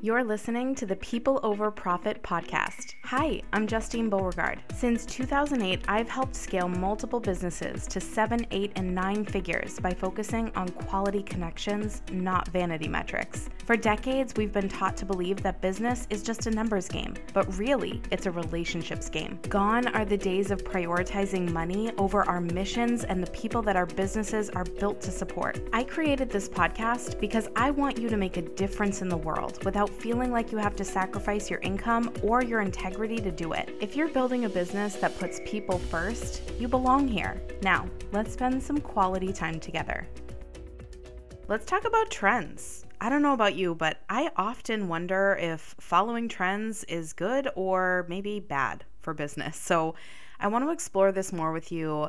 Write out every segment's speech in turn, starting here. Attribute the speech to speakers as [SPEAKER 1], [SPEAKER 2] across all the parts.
[SPEAKER 1] You're listening to the People Over Profit podcast. Hi, I'm Justine Beauregard. Since 2008, I've helped scale multiple businesses to seven, eight, and nine figures by focusing on quality connections, not vanity metrics. For decades, we've been taught to believe that business is just a numbers game, but really, it's a relationships game. Gone are the days of prioritizing money over our missions and the people that our businesses are built to support. I created this podcast because I want you to make a difference in the world without without feeling like you have to sacrifice your income or your integrity to do it. If you're building a business that puts people first, you belong here. Now, let's spend some quality time together. Let's talk about trends. I don't know about you, but I often wonder if following trends is good or maybe bad for business. So I want to explore this more with you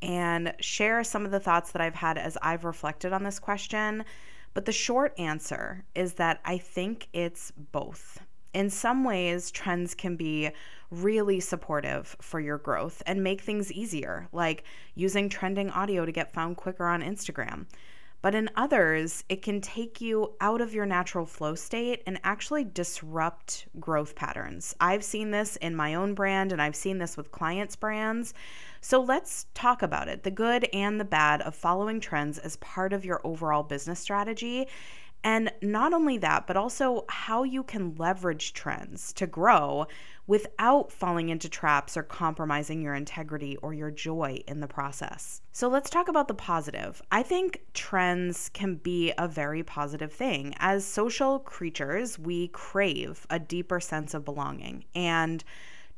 [SPEAKER 1] and share some of the thoughts that I've had as I've reflected on this question but the short answer is that I think it's both. In some ways, trends can be really supportive for your growth and make things easier, like using trending audio to get found quicker on Instagram. But in others, it can take you out of your natural flow state and actually disrupt growth patterns. I've seen this in my own brand and I've seen this with clients' brands. So let's talk about it the good and the bad of following trends as part of your overall business strategy. And not only that, but also how you can leverage trends to grow without falling into traps or compromising your integrity or your joy in the process. So let's talk about the positive. I think trends can be a very positive thing. As social creatures, we crave a deeper sense of belonging. And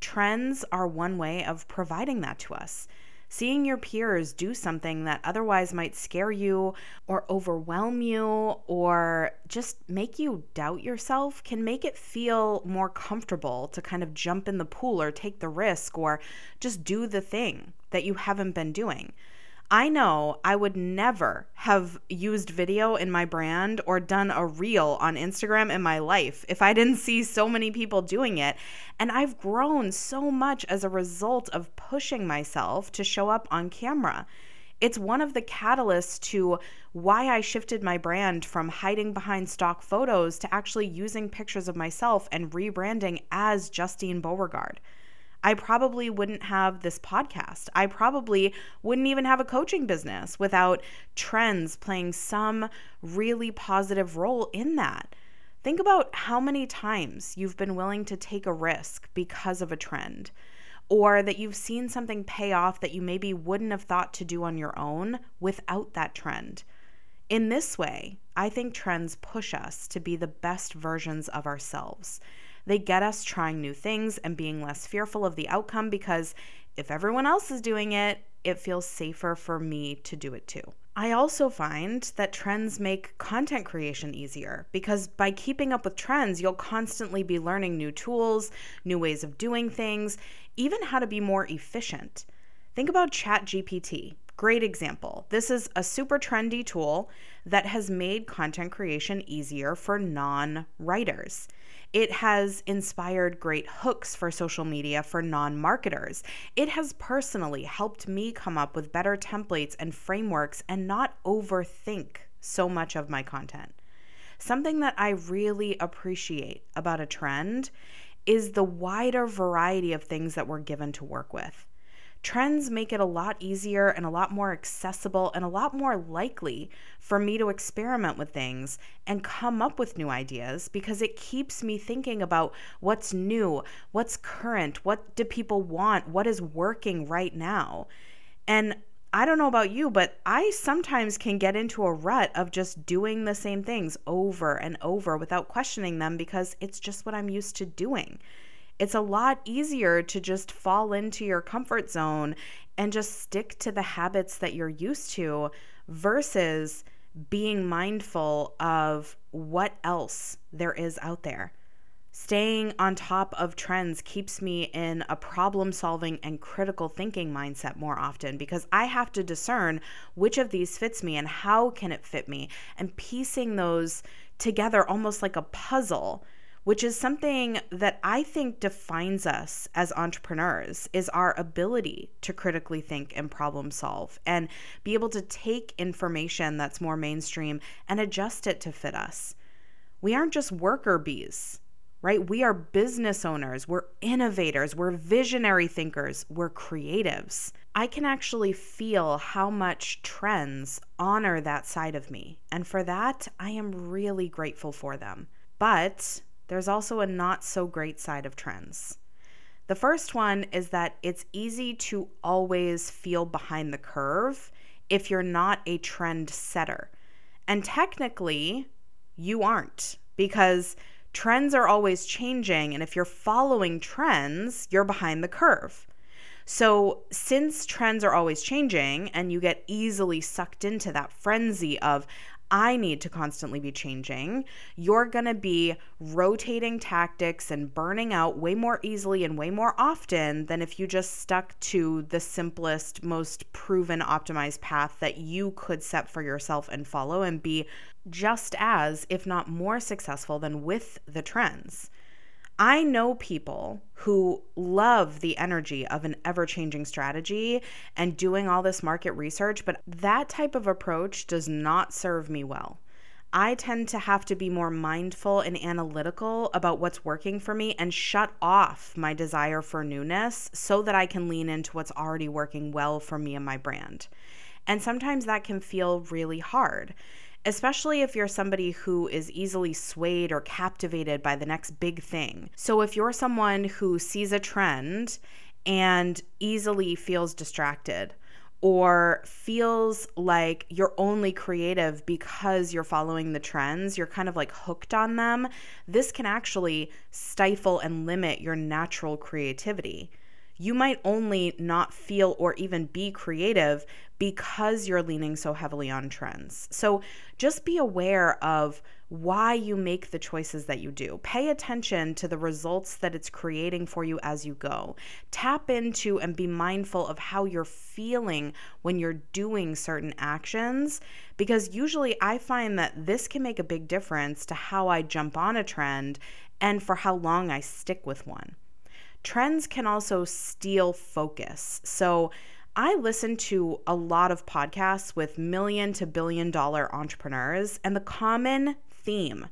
[SPEAKER 1] trends are one way of providing that to us. Seeing your peers do something that otherwise might scare you or overwhelm you or just make you doubt yourself can make it feel more comfortable to kind of jump in the pool or take the risk or just do the thing that you haven't been doing. I know I would never have used video in my brand or done a reel on Instagram in my life if I didn't see so many people doing it. And I've grown so much as a result of pushing myself to show up on camera. It's one of the catalysts to why I shifted my brand from hiding behind stock photos to actually using pictures of myself and rebranding as Justine Beauregard. I probably wouldn't have this podcast. I probably wouldn't even have a coaching business without trends playing some really positive role in that. Think about how many times you've been willing to take a risk because of a trend, or that you've seen something pay off that you maybe wouldn't have thought to do on your own without that trend. In this way, I think trends push us to be the best versions of ourselves. They get us trying new things and being less fearful of the outcome because if everyone else is doing it, it feels safer for me to do it too. I also find that trends make content creation easier because by keeping up with trends, you'll constantly be learning new tools, new ways of doing things, even how to be more efficient. Think about ChatGPT. Great example. This is a super trendy tool that has made content creation easier for non writers. It has inspired great hooks for social media for non marketers. It has personally helped me come up with better templates and frameworks and not overthink so much of my content. Something that I really appreciate about a trend is the wider variety of things that we're given to work with. Trends make it a lot easier and a lot more accessible and a lot more likely for me to experiment with things and come up with new ideas because it keeps me thinking about what's new, what's current, what do people want, what is working right now. And I don't know about you, but I sometimes can get into a rut of just doing the same things over and over without questioning them because it's just what I'm used to doing it's a lot easier to just fall into your comfort zone and just stick to the habits that you're used to versus being mindful of what else there is out there. Staying on top of trends keeps me in a problem solving and critical thinking mindset more often because I have to discern which of these fits me and how can it fit me and piecing those together almost like a puzzle which is something that I think defines us as entrepreneurs is our ability to critically think and problem solve and be able to take information that's more mainstream and adjust it to fit us. we aren't just worker bees, right? We are business owners, we're innovators, we're visionary thinkers, we're creatives. I can actually feel how much trends honor that side of me. And for that, I am really grateful for them. But there's also a not so great side of trends. The first one is that it's easy to always feel behind the curve if you're not a trend setter. And technically, you aren't because trends are always changing. And if you're following trends, you're behind the curve. So, since trends are always changing and you get easily sucked into that frenzy of, I need to constantly be changing, you're going to be rotating tactics and burning out way more easily and way more often than if you just stuck to the simplest, most proven, optimized path that you could set for yourself and follow and be just as, if not more successful than with the trends. I know people who love the energy of an ever changing strategy and doing all this market research, but that type of approach does not serve me well. I tend to have to be more mindful and analytical about what's working for me and shut off my desire for newness so that I can lean into what's already working well for me and my brand. And sometimes that can feel really hard especially if you're somebody who is easily swayed or captivated by the next big thing. So, if you're someone who sees a trend and easily feels distracted, or feels like you're only creative because you're following the trends, you're kind of like hooked on them, this can actually stifle and limit your natural creativity you might only not feel or even be creative because you're leaning so heavily on trends. So just be aware of why you make the choices that you do. Pay attention to the results that it's creating for you as you go. Tap into and be mindful of how you're feeling when you're doing certain actions because usually I find that this can make a big difference to how I jump on a trend and for how long I stick with one. Trends can also steal focus. So, I listen to a lot of podcasts with million to billion dollar entrepreneurs, and the common theme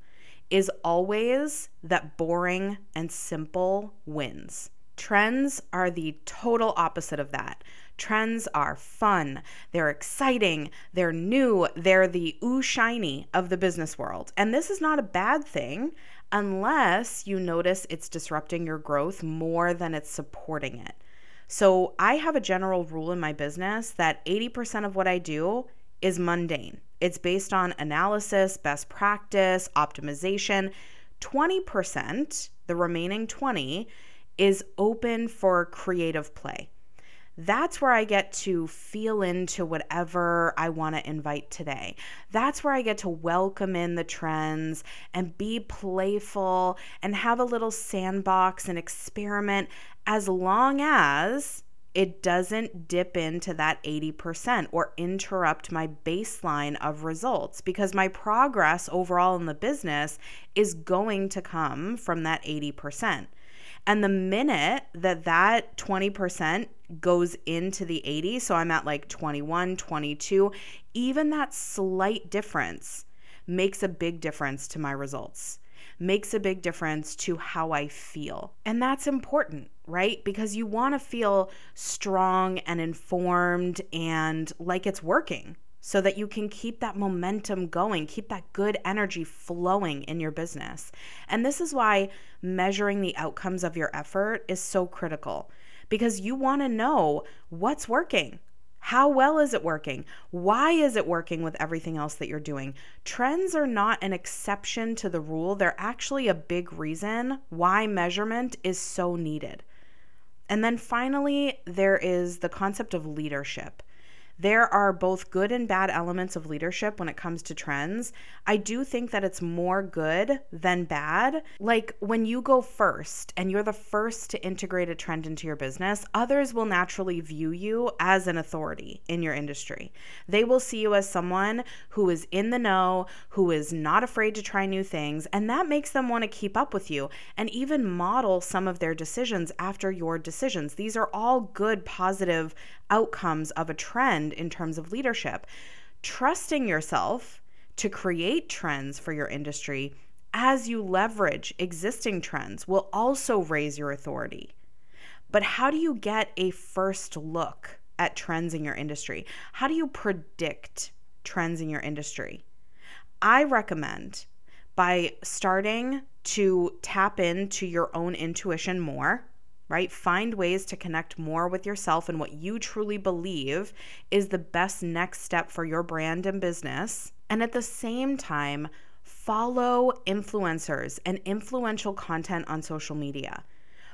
[SPEAKER 1] is always that boring and simple wins. Trends are the total opposite of that. Trends are fun, they're exciting, they're new, they're the ooh shiny of the business world. And this is not a bad thing unless you notice it's disrupting your growth more than it's supporting it. So, I have a general rule in my business that 80% of what I do is mundane. It's based on analysis, best practice, optimization. 20%, the remaining 20, is open for creative play that's where I get to feel into whatever I want to invite today. That's where I get to welcome in the trends and be playful and have a little sandbox and experiment as long as it doesn't dip into that 80% or interrupt my baseline of results because my progress overall in the business is going to come from that 80%. And the minute that that 20% goes into the 80, so I'm at like 21, 22, even that slight difference makes a big difference to my results, makes a big difference to how I feel. And that's important, right? Because you want to feel strong and informed and like it's working so that you can keep that momentum going, keep that good energy flowing in your business. And this is why measuring the outcomes of your effort is so critical because you want to know what's working. How well is it working? Why is it working with everything else that you're doing? Trends are not an exception to the rule, they're actually a big reason why measurement is so needed. And then finally, there is the concept of leadership. There are both good and bad elements of leadership when it comes to trends. I do think that it's more good than bad. Like when you go first and you're the first to integrate a trend into your business, others will naturally view you as an authority in your industry. They will see you as someone who is in the know, who is not afraid to try new things, and that makes them want to keep up with you and even model some of their decisions after your decisions. These are all good, positive outcomes of a trend in terms of leadership. Trusting yourself to create trends for your industry as you leverage existing trends will also raise your authority. But how do you get a first look at trends in your industry? How do you predict trends in your industry? I recommend by starting to tap into your own intuition more, right? Find ways to connect more with yourself and what you truly believe is the best next step for your brand and business. And at the same time, follow influencers and influential content on social media.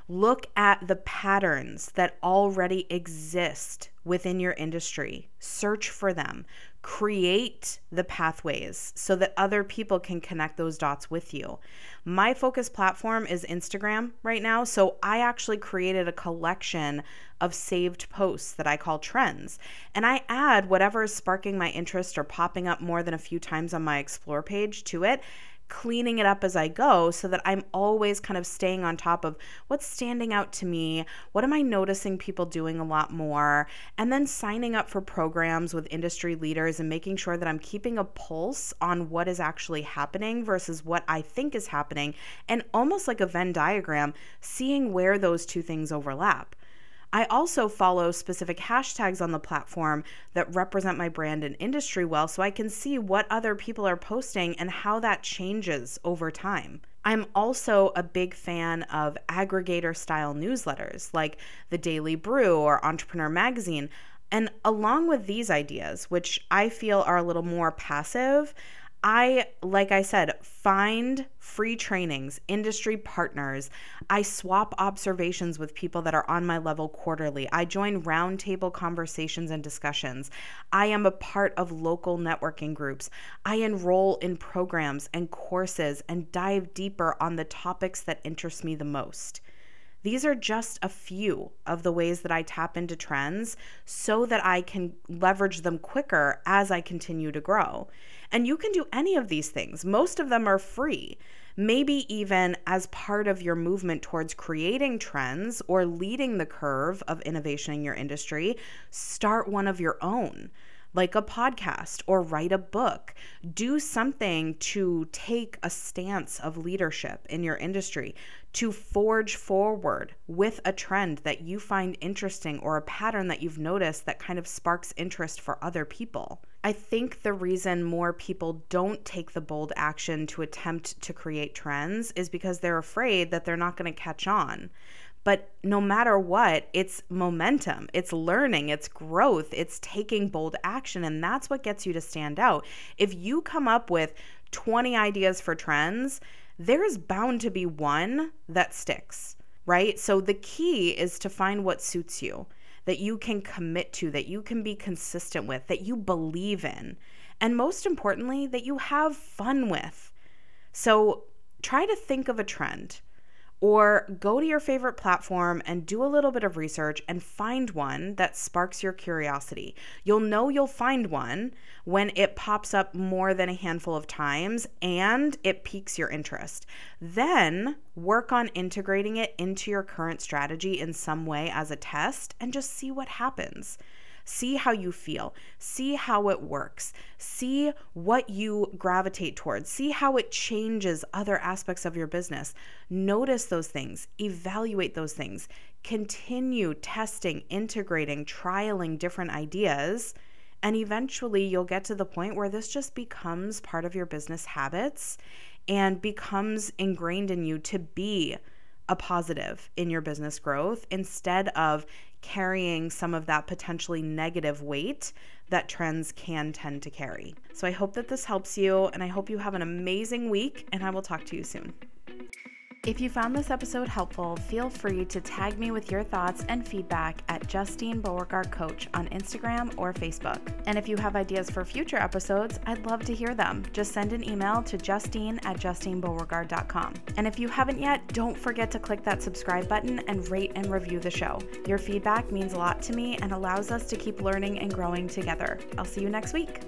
[SPEAKER 1] Look at the patterns that already exist within your industry, search for them, create the pathways so that other people can connect those dots with you. My focus platform is Instagram right now, so I actually created a collection of saved posts that I call trends. And I add whatever is sparking my interest or popping up more than a few times on my explore page to it cleaning it up as I go so that I'm always kind of staying on top of what's standing out to me, what am I noticing people doing a lot more, and then signing up for programs with industry leaders and making sure that I'm keeping a pulse on what is actually happening versus what I think is happening, and almost like a Venn diagram, seeing where those two things overlap. I also follow specific hashtags on the platform that represent my brand and industry well so I can see what other people are posting and how that changes over time. I'm also a big fan of aggregator style newsletters like the Daily Brew or Entrepreneur Magazine. And along with these ideas, which I feel are a little more passive, I, like I said, find free trainings, industry partners. I swap observations with people that are on my level quarterly. I join roundtable conversations and discussions. I am a part of local networking groups. I enroll in programs and courses and dive deeper on the topics that interest me the most. These are just a few of the ways that I tap into trends so that I can leverage them quicker as I continue to grow. And you can do any of these things, most of them are free. Maybe even as part of your movement towards creating trends or leading the curve of innovation in your industry, start one of your own like a podcast or write a book. Do something to take a stance of leadership in your industry, to forge forward with a trend that you find interesting or a pattern that you've noticed that kind of sparks interest for other people. I think the reason more people don't take the bold action to attempt to create trends is because they're afraid that they're not going to catch on. But no matter what, it's momentum, it's learning, it's growth, it's taking bold action. And that's what gets you to stand out. If you come up with 20 ideas for trends, there's bound to be one that sticks, right? So the key is to find what suits you, that you can commit to, that you can be consistent with, that you believe in, and most importantly, that you have fun with. So try to think of a trend or go to your favorite platform and do a little bit of research and find one that sparks your curiosity. You'll know you'll find one when it pops up more than a handful of times and it piques your interest. Then work on integrating it into your current strategy in some way as a test and just see what happens. See how you feel. See how it works. See what you gravitate towards. See how it changes other aspects of your business. Notice those things, evaluate those things, continue testing, integrating, trialing different ideas. And eventually, you'll get to the point where this just becomes part of your business habits and becomes ingrained in you to be a positive in your business growth instead of carrying some of that potentially negative weight that trends can tend to carry. So I hope that this helps you, and I hope you have an amazing week, and I will talk to you soon. If you found this episode helpful, feel free to tag me with your thoughts and feedback at Justine Beauregard Coach on Instagram or Facebook. And if you have ideas for future episodes, I'd love to hear them. Just send an email to justine at justinebeauregard.com. And if you haven't yet, don't forget to click that subscribe button and rate and review the show. Your feedback means a lot to me and allows us to keep learning and growing together. I'll see you next week.